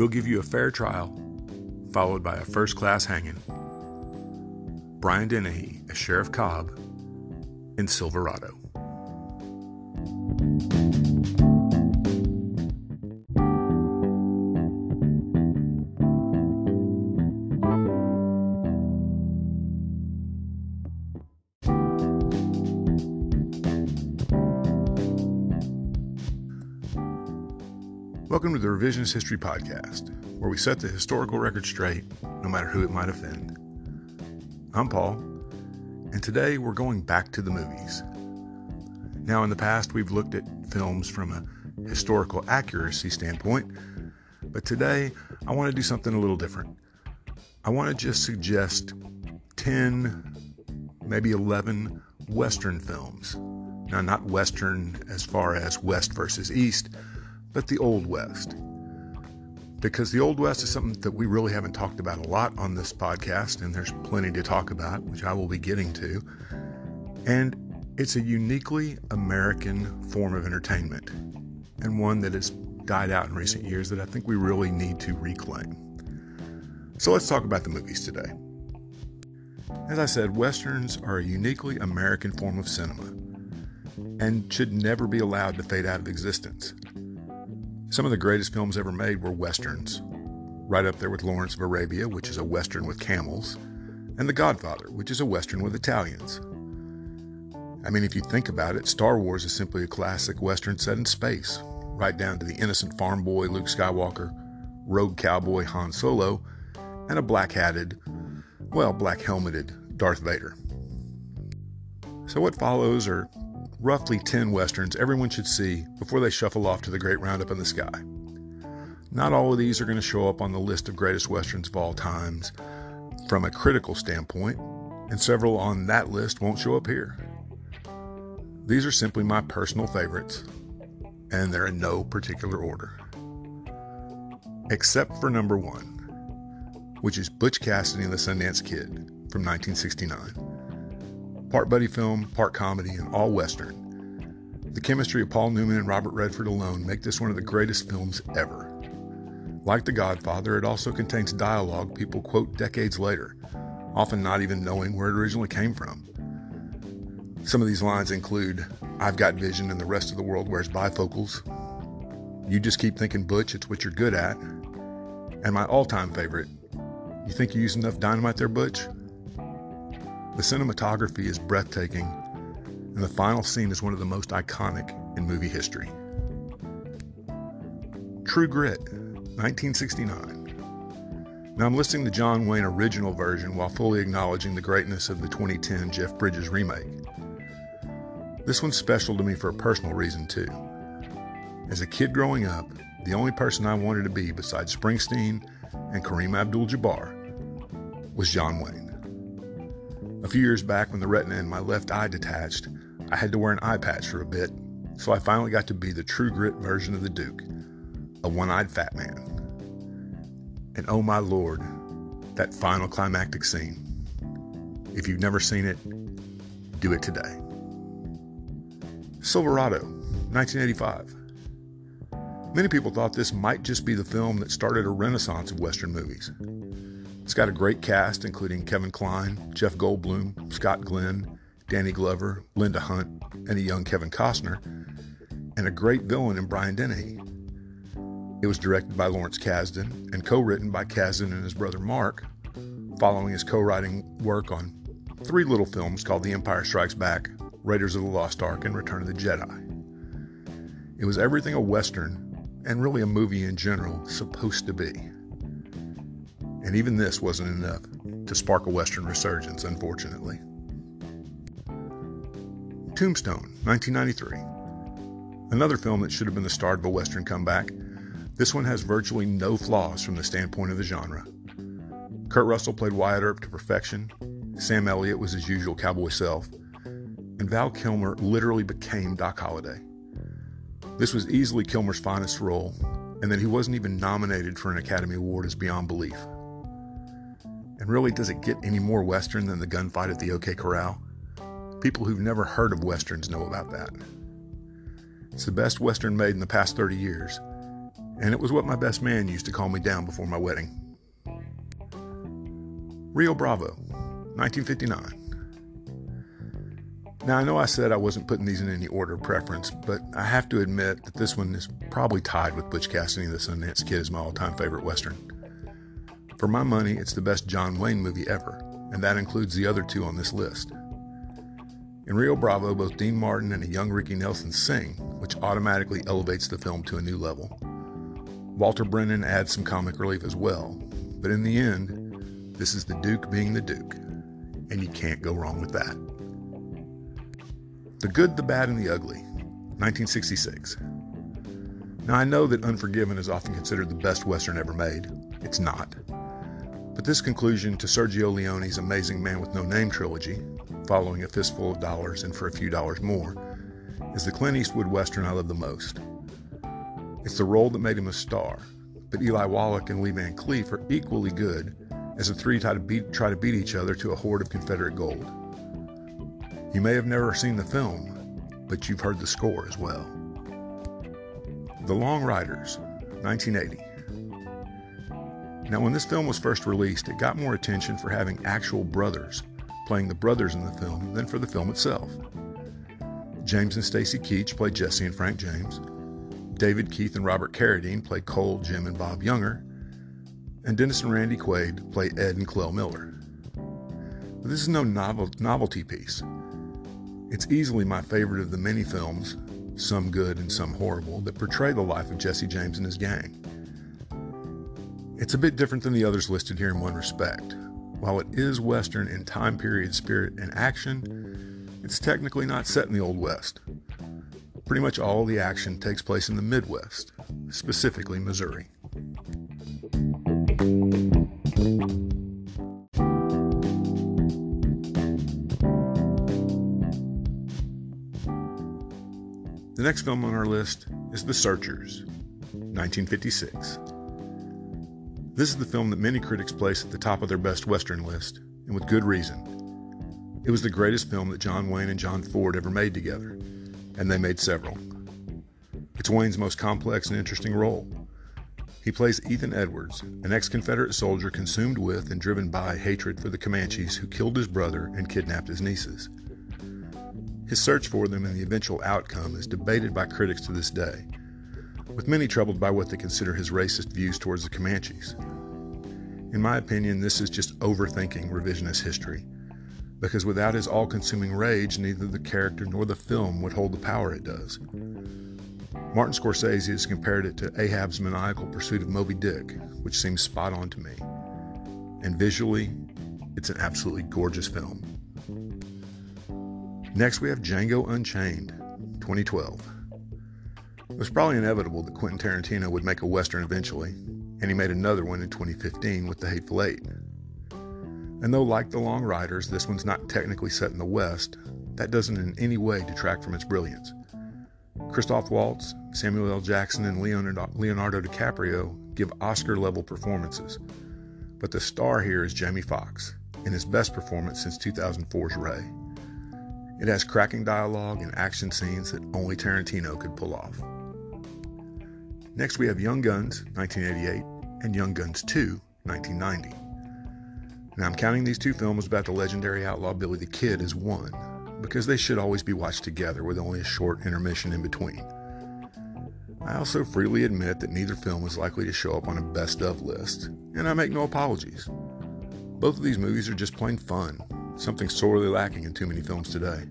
We'll give you a fair trial, followed by a first class hanging. Brian Dennehy as Sheriff Cobb in Silverado. The Revisionist History Podcast, where we set the historical record straight, no matter who it might offend. I'm Paul, and today we're going back to the movies. Now, in the past, we've looked at films from a historical accuracy standpoint, but today I want to do something a little different. I want to just suggest 10, maybe 11 Western films. Now, not Western as far as West versus East but the Old West. Because the Old West is something that we really haven't talked about a lot on this podcast, and there's plenty to talk about, which I will be getting to. And it's a uniquely American form of entertainment, and one that has died out in recent years that I think we really need to reclaim. So let's talk about the movies today. As I said, Westerns are a uniquely American form of cinema and should never be allowed to fade out of existence. Some of the greatest films ever made were westerns, right up there with Lawrence of Arabia, which is a western with camels, and The Godfather, which is a western with Italians. I mean, if you think about it, Star Wars is simply a classic western set in space, right down to the innocent farm boy Luke Skywalker, rogue cowboy Han Solo, and a black hatted, well, black helmeted Darth Vader. So, what follows are roughly 10 westerns everyone should see before they shuffle off to the great roundup in the sky. Not all of these are going to show up on the list of greatest westerns of all times from a critical standpoint, and several on that list won't show up here. These are simply my personal favorites, and they're in no particular order. Except for number one, which is Butch Cassidy and the Sundance Kid from 1969 part buddy film, part comedy, and all Western. The chemistry of Paul Newman and Robert Redford alone make this one of the greatest films ever. Like The Godfather, it also contains dialogue people quote decades later, often not even knowing where it originally came from. Some of these lines include I've got vision and the rest of the world wears bifocals. You just keep thinking Butch, it's what you're good at. And my all time favorite, you think you use enough dynamite there, Butch? The cinematography is breathtaking, and the final scene is one of the most iconic in movie history. True Grit, 1969. Now I'm listing the John Wayne original version while fully acknowledging the greatness of the 2010 Jeff Bridges remake. This one's special to me for a personal reason, too. As a kid growing up, the only person I wanted to be besides Springsteen and Kareem Abdul Jabbar was John Wayne. A few years back, when the retina in my left eye detached, I had to wear an eye patch for a bit, so I finally got to be the true grit version of the Duke, a one eyed fat man. And oh my lord, that final climactic scene. If you've never seen it, do it today. Silverado, 1985. Many people thought this might just be the film that started a renaissance of Western movies. It's got a great cast, including Kevin Kline, Jeff Goldblum, Scott Glenn, Danny Glover, Linda Hunt, and a young Kevin Costner, and a great villain in Brian Dennehy. It was directed by Lawrence Kasdan and co written by Kasdan and his brother Mark, following his co writing work on three little films called The Empire Strikes Back, Raiders of the Lost Ark, and Return of the Jedi. It was everything a Western, and really a movie in general, supposed to be. And even this wasn't enough to spark a Western resurgence, unfortunately. Tombstone, 1993. Another film that should have been the start of a Western comeback. This one has virtually no flaws from the standpoint of the genre. Kurt Russell played Wyatt Earp to perfection, Sam Elliott was his usual cowboy self, and Val Kilmer literally became Doc Holliday. This was easily Kilmer's finest role, and that he wasn't even nominated for an Academy Award is beyond belief. And really, does it get any more Western than the gunfight at the OK Corral? People who've never heard of Westerns know about that. It's the best Western made in the past 30 years, and it was what my best man used to calm me down before my wedding. Rio Bravo, 1959. Now, I know I said I wasn't putting these in any order of preference, but I have to admit that this one is probably tied with Butch Cassidy and the Sundance Kid as my all time favorite Western. For my money, it's the best John Wayne movie ever, and that includes the other two on this list. In Rio Bravo, both Dean Martin and a young Ricky Nelson sing, which automatically elevates the film to a new level. Walter Brennan adds some comic relief as well, but in the end, this is the Duke being the Duke, and you can't go wrong with that. The Good, the Bad, and the Ugly, 1966. Now, I know that Unforgiven is often considered the best Western ever made. It's not. But this conclusion to Sergio Leone's amazing Man with No Name trilogy, following A Fistful of Dollars and For a Few Dollars More, is the Clint Eastwood Western I love the most. It's the role that made him a star, but Eli Wallach and Lee Van Cleef are equally good as the three try to beat, try to beat each other to a hoard of Confederate gold. You may have never seen the film, but you've heard the score as well. The Long Riders, 1980. Now, when this film was first released, it got more attention for having actual brothers playing the brothers in the film than for the film itself. James and Stacy Keach played Jesse and Frank James. David Keith and Robert Carradine played Cole, Jim, and Bob Younger. And Dennis and Randy Quaid play Ed and Clell Miller. But this is no novel- novelty piece. It's easily my favorite of the many films, some good and some horrible, that portray the life of Jesse James and his gang. It's a bit different than the others listed here in one respect. While it is Western in time period, spirit, and action, it's technically not set in the Old West. Pretty much all the action takes place in the Midwest, specifically Missouri. The next film on our list is The Searchers, 1956. This is the film that many critics place at the top of their best Western list, and with good reason. It was the greatest film that John Wayne and John Ford ever made together, and they made several. It's Wayne's most complex and interesting role. He plays Ethan Edwards, an ex Confederate soldier consumed with and driven by hatred for the Comanches who killed his brother and kidnapped his nieces. His search for them and the eventual outcome is debated by critics to this day, with many troubled by what they consider his racist views towards the Comanches. In my opinion, this is just overthinking revisionist history, because without his all consuming rage, neither the character nor the film would hold the power it does. Martin Scorsese has compared it to Ahab's maniacal pursuit of Moby Dick, which seems spot on to me. And visually, it's an absolutely gorgeous film. Next, we have Django Unchained, 2012. It was probably inevitable that Quentin Tarantino would make a Western eventually, and he made another one in 2015 with The Hateful Eight. And though, like The Long Riders, this one's not technically set in the West, that doesn't in any way detract from its brilliance. Christoph Waltz, Samuel L. Jackson, and Leonardo DiCaprio give Oscar level performances, but the star here is Jamie Foxx in his best performance since 2004's Ray. It has cracking dialogue and action scenes that only Tarantino could pull off. Next, we have Young Guns, 1988, and Young Guns 2, 1990. Now, I'm counting these two films about the legendary outlaw Billy the Kid as one, because they should always be watched together with only a short intermission in between. I also freely admit that neither film is likely to show up on a best of list, and I make no apologies. Both of these movies are just plain fun, something sorely lacking in too many films today.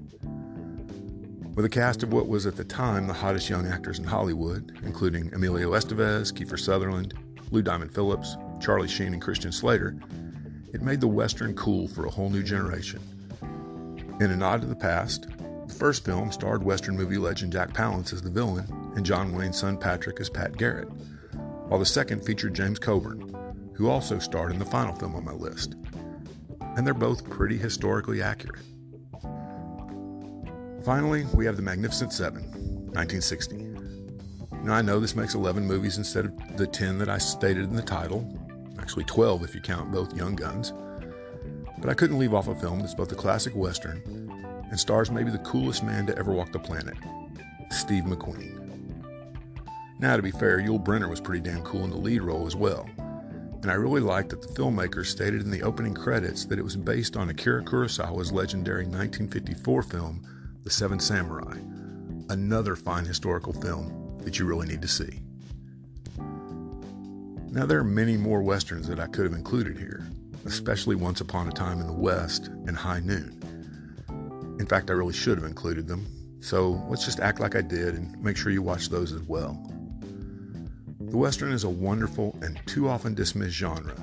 With a cast of what was at the time the hottest young actors in Hollywood, including Emilio Estevez, Kiefer Sutherland, Lou Diamond Phillips, Charlie Sheen, and Christian Slater, it made the Western cool for a whole new generation. In a nod to the past, the first film starred Western movie legend Jack Palance as the villain and John Wayne's son Patrick as Pat Garrett, while the second featured James Coburn, who also starred in the final film on my list and they're both pretty historically accurate. Finally, we have The Magnificent Seven, 1960. Now, I know this makes 11 movies instead of the 10 that I stated in the title, actually 12 if you count both Young Guns, but I couldn't leave off a film that's both a classic Western and stars maybe the coolest man to ever walk the planet, Steve McQueen. Now, to be fair, Yul Brynner was pretty damn cool in the lead role as well. And I really liked that the filmmaker stated in the opening credits that it was based on Akira Kurosawa's legendary 1954 film, The Seven Samurai, another fine historical film that you really need to see. Now, there are many more westerns that I could have included here, especially Once Upon a Time in the West and High Noon. In fact, I really should have included them, so let's just act like I did and make sure you watch those as well. The Western is a wonderful and too often dismissed genre,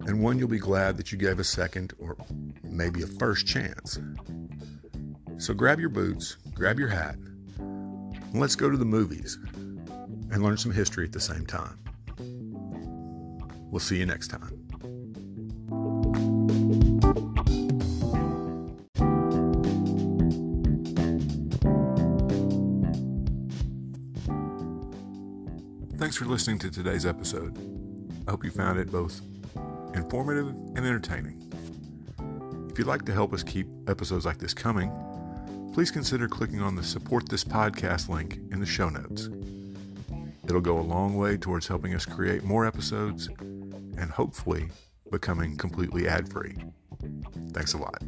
and one you'll be glad that you gave a second or maybe a first chance. So grab your boots, grab your hat, and let's go to the movies and learn some history at the same time. We'll see you next time. Thanks for listening to today's episode. I hope you found it both informative and entertaining. If you'd like to help us keep episodes like this coming, please consider clicking on the Support This Podcast link in the show notes. It'll go a long way towards helping us create more episodes and hopefully becoming completely ad free. Thanks a lot.